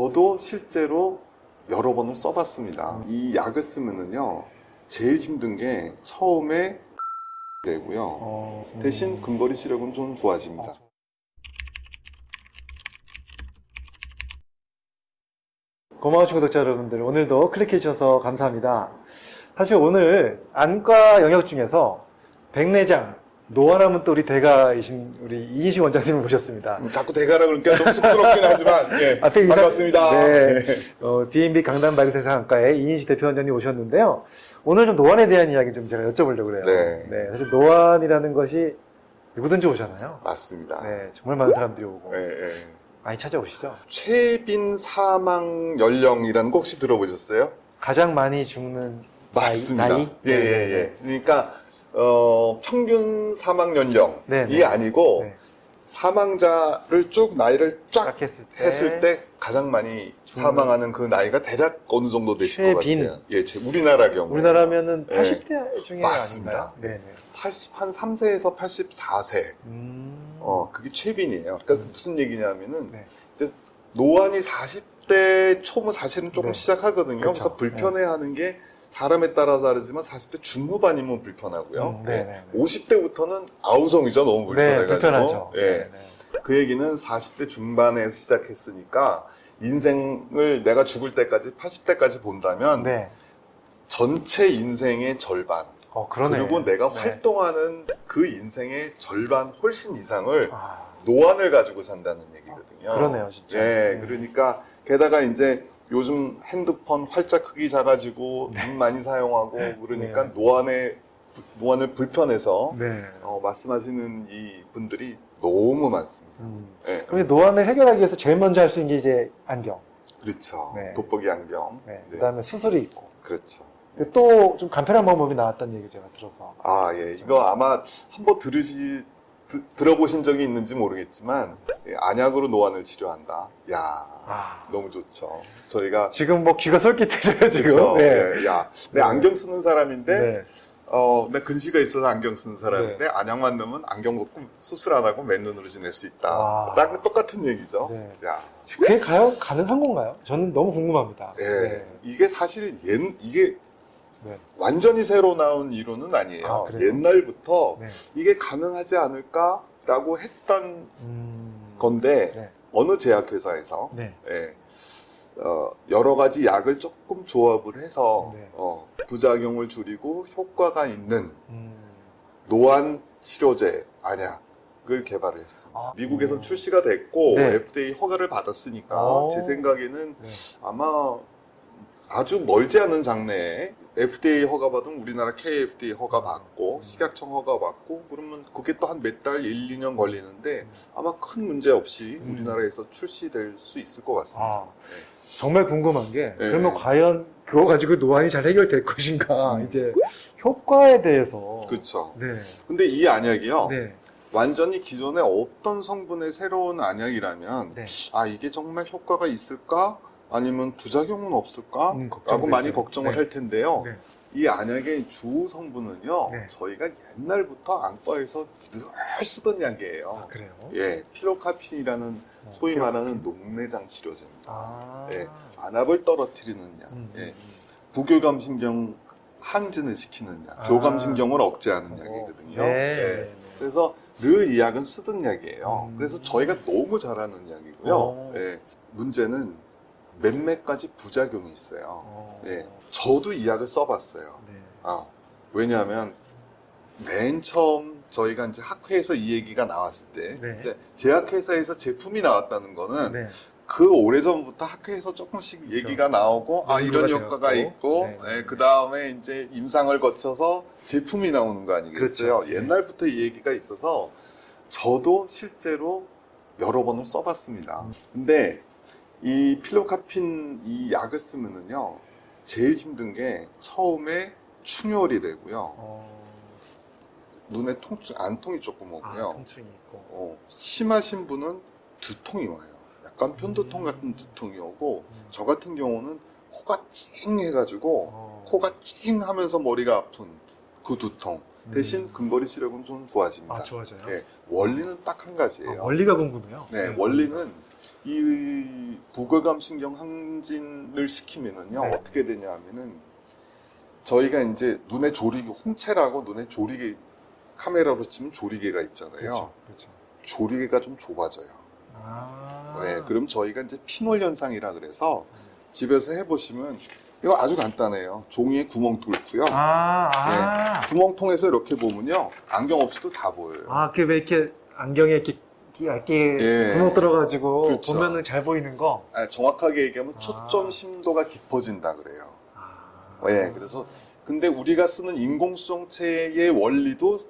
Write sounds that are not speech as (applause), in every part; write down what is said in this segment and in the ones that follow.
저도 실제로 여러 번을 써봤습니다. 이 약을 쓰면은요, 제일 힘든 게 처음에 (laughs) 되고요. 어, 음. 대신 근거리 시력은 좀 좋아집니다. 고마우신 구독자 여러분들 오늘도 클릭해 주셔서 감사합니다. 사실 오늘 안과 영역 중에서 백내장 노안하면 또 우리 대가이신 우리 이인식 원장님을 모셨습니다. 음, 자꾸 대가라 그러니까 좀 쑥스럽긴 하지만, 예, (laughs) 인사- 반갑습니다. 네. 네. 어, DMB 강남 발효대상학과의 이인식 대표 원장님 오셨는데요. 오늘 좀 노안에 대한 이야기 좀 제가 여쭤보려고 그래요. 네. 사실 노안이라는 것이 누구든지 오잖아요. 맞습니다. 네, 정말 많은 사람들이 오고 예, 예. 많이 찾아오시죠. 최빈 사망 연령이라는 거 혹시 들어보셨어요? 가장 많이 죽는 맞습니다. 나이? 예, 네, 예, 네. 예. 그러니까, 어, 평균 사망 연령이 네, 네. 아니고, 네. 사망자를 쭉 나이를 쫙딱 했을 때, 했을 때 가장 많이 중- 사망하는 그 나이가 대략 어느 정도 되실 것 최빈. 같아요. 예, 제 우리나라 경우. 우리나라면은 네. 80대 중에 맞습니다. 네. 네. 80, 한 3세에서 84세. 음. 어, 그게 최빈이에요. 그러니까 음. 무슨 얘기냐면은, 네. 노안이 40대 초면 사실은 조금 네. 시작하거든요. 그렇죠. 그래서 불편해하는 게 사람에 따라 다르지만 40대 중후반이면 불편하고요. 음, 네, 네, 네. 50대부터는 아우성이죠. 너무 네, 불편해가지고. 불편하죠. 예. 네, 네. 그 얘기는 40대 중반에 시작했으니까 인생을 내가 죽을 때까지 80대까지 본다면 네. 전체 인생의 절반 어, 그러네. 그리고 내가 네. 활동하는 그 인생의 절반 훨씬 이상을 아, 노안을 가지고 산다는 얘기거든요. 그러네요, 진짜. 예, 네. 그러니까 게다가 이제 요즘 핸드폰 활자 크기 작아지고 눈 많이 사용하고 그러니까 네. 노안에 노안을 불편해서 네. 어, 말씀하시는 이 분들이 너무 많습니다. 음. 예, 그럼 노안을 해결하기 위해서 제일 먼저 할 수 있는 게 이제 안경. 그렇죠. 네. 돋보기 안경. 네. 네. 그다음에 수술이 있고. 그렇죠. 또 좀 간편한 방법이 나왔다는 얘기 제가 들어서. 아, 예. 이거 아마 한번 들으시, 드- 들어보신 적이 있는지 모르겠지만, 예, 안약으로 노안을 치료한다. 야 아. 너무 좋죠. 저희가. 지금 뭐 귀가 솔깃해져요, 지금. 그렇죠. 네. 예, 야, 내 네. 안경 쓰는 사람인데, 네. 어, 내 근시가 있어서 안경 쓰는 사람인데, 안약만 넣으면 안경 벗고 수술 안 하고 맨눈으로 지낼 수 있다. 와. 랑 똑같은 얘기죠. 네. 야, 그게 가요, 가능한 건가요? 저는 너무 궁금합니다. 예. 네. 이게 사실 옛, 이게 네. 완전히 새로 나온 이론은 아니에요. 아? 옛날부터 네. 이게 가능하지 않을까라고 했던 음. 건데 네. 어느 제약회사에서 네. 예, 어, 여러 가지 약을 조금 조합을 해서 네. 어, 부작용을 줄이고 효과가 있는 음. 노안 치료제 안약 을 개발을 했습니다. 아, 미국에서 음. 출시가 됐고 네. FDA 허가를 받았으니까 오. 제 생각에는 네. 아마 아주 멀지 않은 장래에 FDA 허가받은 우리나라 KFDA 허가받고 음. 식약청 허가받고 그러면 그게 또 한 몇 달, 1, 2년 걸리는데 아마 큰 문제 없이 음. 우리나라에서 출시될 수 있을 것 같습니다. 아, 정말 궁금한 게 네. 그러면 과연 그거 가지고 노안이 잘 해결될 것인가 음. 이제 효과에 대해서 그렇죠. 네. 근데 이 안약이요. 네. 완전히 기존에 없던 성분의 새로운 안약이라면 네. 아 이게 정말 효과가 있을까? 아니면 부작용은 없을까? 음, 라고. 많이 걱정을 네. 할 텐데요. 네. 이 안약의 주 성분은요. 네. 저희가 옛날부터 안과에서 늘 쓰던 약이에요. 아, 그래요? 예, 피로카핀이라는 어, 소위 필요- 말하는 녹내장 치료제입니다. 아. 예. 안압을 떨어뜨리는 약, 음, 예, 음, 부교감 신경 항진을 시키는 약, 아. 교감 신경을 억제하는 음. 약이거든요. 네. 예. 네. 그래서 늘 이 약은 쓰던 약이에요. 음. 그래서 저희가 너무 잘하는 약이고요. 오. 예, 문제는 몇몇 가지 부작용이 있어요. 어. 예. 저도 이 약을 써봤어요. 네. 아, 왜냐하면 맨 처음 저희가 이제 학회에서 이 얘기가 나왔을 때 네. 이제 제약회사에서 제품이 나왔다는 거는 네. 그 오래전부터 학회에서 조금씩 그렇죠. 얘기가 나오고 아 이런 효과가 되었고. 있고 네, 네, 그 다음에 이제 임상을 거쳐서 제품이 나오는 거 아니겠어요? 그렇죠. 네. 옛날부터 이 얘기가 있어서 저도 실제로 여러 번을 써봤습니다. 음. 근데 이 필로카핀 이 약을 쓰면은요 제일 힘든 게 처음에 충혈이 되고요 어. 눈에 통증 안통이 조금 아, 오고요 통증이 있고. 어, 심하신 분은 두통이 와요. 약간 편두통 음. 같은 두통이 오고 음. 저 같은 경우는 코가 찡 해가지고 어. 코가 찡 하면서 머리가 아픈 그 두통 음. 대신 근거리 시력은 좀 좋아집니다. 아, 좋아져요? 예, 원리는 딱 한 가지예요. 아, 원리가 궁금해요. 네, 원리는 이 부거감 신경 항진을 시키면은요 네. 어떻게 되냐 하면은 저희가 이제 눈에 조리개 홍채라고 눈에 조리개 카메라로 치면 조리개가 있잖아요. 그렇죠. 그렇죠. 조리개가 좀 좁아져요. 아. 네, 그럼 저희가 이제 피놀 현상이라 그래서 집에서 해보시면 이거 아주 간단해요. 종이에 구멍 뚫고요. 아, 아. 구멍 통해서 이렇게 보면요 안경 없이도 다 보여요. 아, 그왜 이렇게 안경에 이렇게 얇게 예. 구멍 들어가지고 그렇죠. 보면은 잘 보이는 거. 아, 정확하게 얘기하면 아. 초점 심도가 깊어진다 그래요. 아. 예, 그래서 근데 우리가 쓰는 인공수정체의 원리도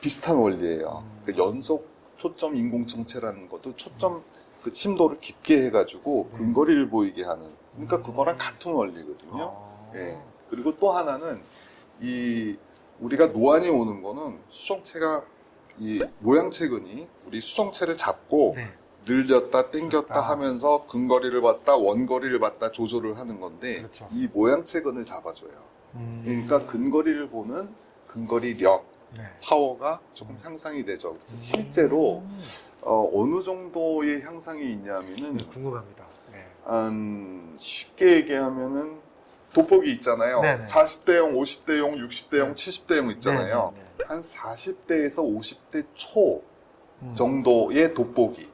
비슷한 원리예요. 음. 그 연속 초점 인공수정체라는 것도 초점 그 심도를 깊게 해가지고 네. 근거리를 보이게 하는. 그러니까 음. 그거랑 같은 원리거든요. 아. 예. 그리고 또 하나는 이 우리가 노안이 오는 거는 수정체가 이 모양체근이 우리 수정체를 잡고 네. 늘렸다 땡겼다 아. 하면서 근거리를 봤다 원거리를 봤다 조절을 하는 건데 그렇죠. 이 모양체근을 잡아줘요. 음. 그러니까 근거리를 보는 근거리력 네. 파워가 조금 음. 향상이 되죠. 그래서 실제로 음. 어, 어느 정도의 향상이 있냐면은 네, 궁금합니다. 네. 한 쉽게 얘기하면은 돋보기 있잖아요. 네네. 40대용, 50대용, 60대용, 네. 70대용 있잖아요. 네, 네, 네. 한 40대에서 50대 초 음. 정도의 돋보기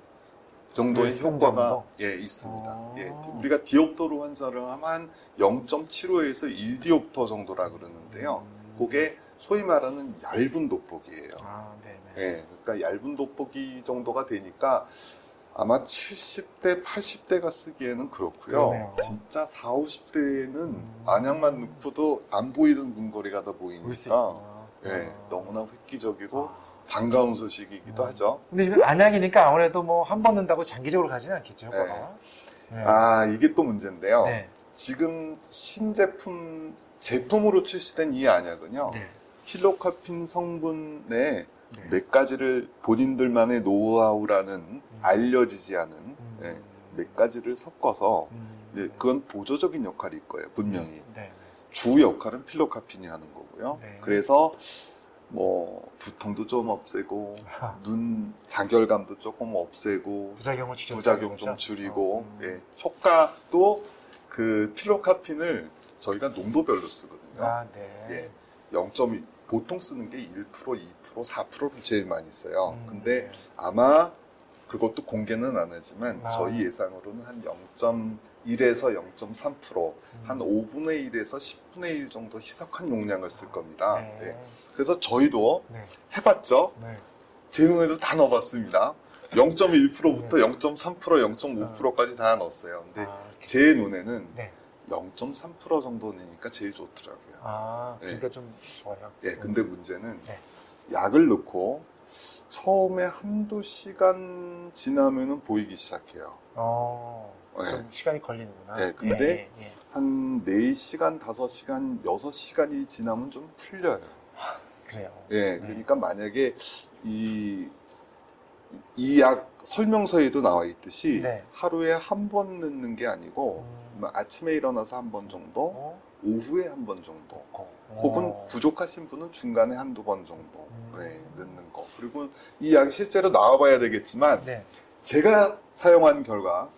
정도의 네, 쓴 효과가 정도? 예 있습니다. 아. 예, 우리가 디옵터로 환산을 하면 한 0.75에서 1디옵터 정도라 그러는데요. 음. 그게 소위 말하는 얇은 돋보기예요. 아, 네, 네. 예, 그러니까 얇은 돋보기 정도가 되니까 아마 70대, 80대가 쓰기에는 그렇고요. 그러네요. 진짜 4, 50대에는 음. 안약만 넣고도 안 보이던 근거리가 다 보이니까. 예, 아. 너무나 획기적이고 아. 반가운 소식이기도 음. 하죠. 근데 지금 안약이니까 아무래도 뭐 한 번 넣는다고 장기적으로 가지는 않겠죠, 효과가. 네. 아, 이게 또 문제인데요. 네. 지금 신제품, 제품으로 출시된 이 안약은요. 네. 필로카핀 성분의 네. 몇 가지를 본인들만의 노하우라는 알려지지 않은 음. 예, 몇 가지를 섞어서 음. 예, 그건 보조적인 역할일 거예요, 분명히. 네. 주 역할은 필로카핀이 하는 거고요. 네. 그래서 뭐 두통도 좀 없애고 아, (laughs) 눈 장결감도 조금 없애고 부작용을 부작용 좀 줄이고 음. 예, 효과도 그 필로카핀을 저희가 농도별로 쓰거든요. 아, 네. 예. 0.2 보통 쓰는 게 1%, 2%, 4%를 제일 많이 써요. 음, 근데 네. 아마 그것도 공개는 안 하지만 아. 저희 예상으로는 한 0.1에서 0.3%, 음. 한 5분의 1에서 10분의 1 정도 희석한 용량을 쓸 겁니다. 네. 네. 그래서 저희도 네. 해봤죠. 네. 제 눈에도 다 넣어봤습니다. 0.1%부터 네. 0.3%, 0.5%까지 다 넣었어요. 근데 아, 제 눈에는 네. 0.3% 정도 내니까 제일 좋더라고요. 아, 네. 그러니까 좀 좋아요. 예, 근데 문제는 네. 약을 넣고 처음에 한두 시간 지나면은 보이기 시작해요. 어, 네. 좀 시간이 걸리는구나. 네, 근데 예, 예. 한 4시간, 5시간, 6시간이 지나면 좀 풀려요. 그래요. 예, 네. 그러니까 만약에 이, 이 약 설명서에도 나와 있듯이 네. 하루에 한 번 넣는 게 아니고 음. 뭐 아침에 일어나서 한 번 정도, 어? 오후에 한 번 정도, 어. 혹은 어. 부족하신 분은 중간에 한두 번 정도 음. 네, 넣는 거. 그리고 이 약이 실제로 나와봐야 되겠지만 네. 제가 사용한 결과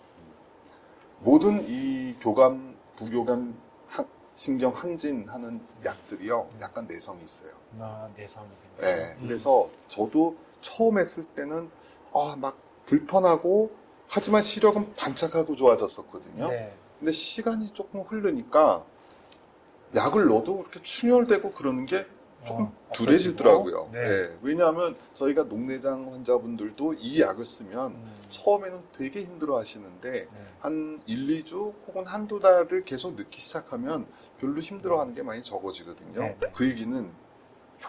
모든 이 교감, 부교감 항- 신경 항진하는 약들이요 약간 내성이 있어요. 나 내성이 네, 음. 그래서 저도 처음 했을 때는 아, 막 불편하고 하지만 시력은 반짝하고 좋아졌었거든요. 네. 근데 시간이 조금 흐르니까 약을 넣어도 그렇게 충혈되고 그러는 게 조금 어, 덜해지더라고요. 없어지고. 네. 네, 왜냐하면 저희가 녹내장 환자분들도 이 약을 쓰면 음. 처음에는 되게 힘들어 하시는데 네. 한 1, 2주 혹은 한두 달을 계속 넣기 시작하면 별로 힘들어 하는 게 많이 적어지거든요. 네, 네. 그 얘기는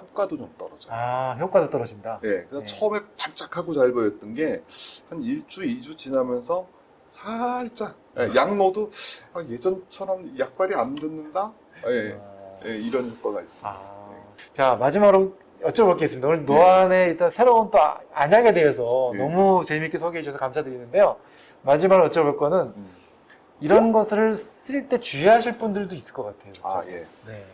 효과도 좀 떨어져요. 아, 효과도 떨어진다. 네, 그래서 네. 처음에 반짝하고 잘 보였던 게 한 1주, 2주 지나면서 살짝 예, 약 넣어도 아, 예전처럼 약발이 안 듣는다? 예, 어. 예, 이런 효과가 있어요. 아. 자, 마지막으로 여쭤볼 게 있습니다. 오늘 노안의 일단 새로운 또 아- 안약에 대해서 네. 너무 재미있게 소개해 주셔서 감사드리는데요. 마지막으로 여쭤볼 거는 음. 이런 것을 쓸 때 주의하실 분들도 있을 것 같아요. 아, 예. 네.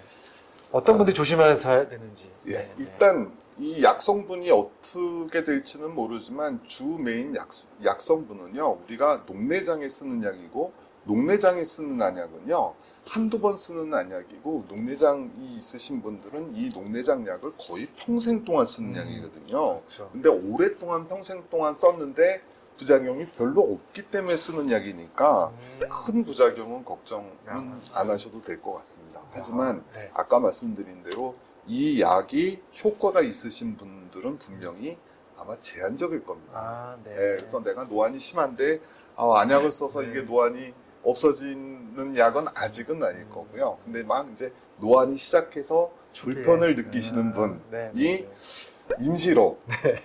어떤 분들이 조심해서 해야 되는지. 예, 네, 네. 일단 이 약성분이 어떻게 될지는 모르지만 주 메인 약, 약성분은요 우리가 녹내장에 쓰는 약이고 녹내장에 쓰는 안약은요 한두 번 쓰는 안약이고 녹내장이 있으신 분들은 이 녹내장 약을 거의 평생 동안 쓰는 음. 약이거든요 그렇죠. 근데 오랫동안 평생 동안 썼는데 부작용이 별로 없기 때문에 쓰는 약이니까 음. 큰 부작용은 걱정은 아. 안 하셔도 될 것 같습니다 하지만 아, 네. 아까 말씀드린 대로 이 약이 효과가 있으신 분들은 분명히 아마 제한적일 겁니다. 아, 네. 예, 그래서 내가 노안이 심한데 아, 안약을 써서 네. 이게 노안이 없어지는 약은 아직은 아닐 음. 거고요. 근데 막 이제 노안이 시작해서 불편을 느끼시는 아, 분 네, 이 네, 임시로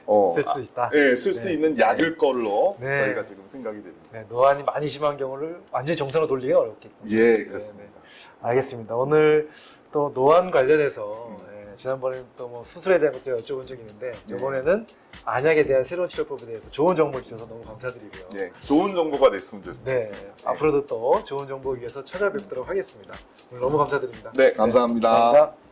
어, (laughs) 쓸수 있다. 예, 쓸수 네. 있는 약일 걸로 네. 저희가 지금 생각이 됩니다. 네, 노안이 많이 심한 경우를 완전히 정상으로 돌리기가 어렵겠군요. 예, 네, 그렇습니다. 네. 알겠습니다. 오늘 또 노안 관련해서 음. 예, 지난번에 또 뭐 수술에 대한 것도 여쭤본 적이 있는데 네. 이번에는 안약에 대한 새로운 치료법에 대해서 좋은 정보 주셔서 너무 감사드리고요. 예, 좋은 정보가 됐으면 네, 좋겠습니다. 네. 앞으로도 또 좋은 정보 위해서 찾아뵙도록 하겠습니다. 오늘 너무 감사드립니다. 네, 감사합니다. 감사합니다.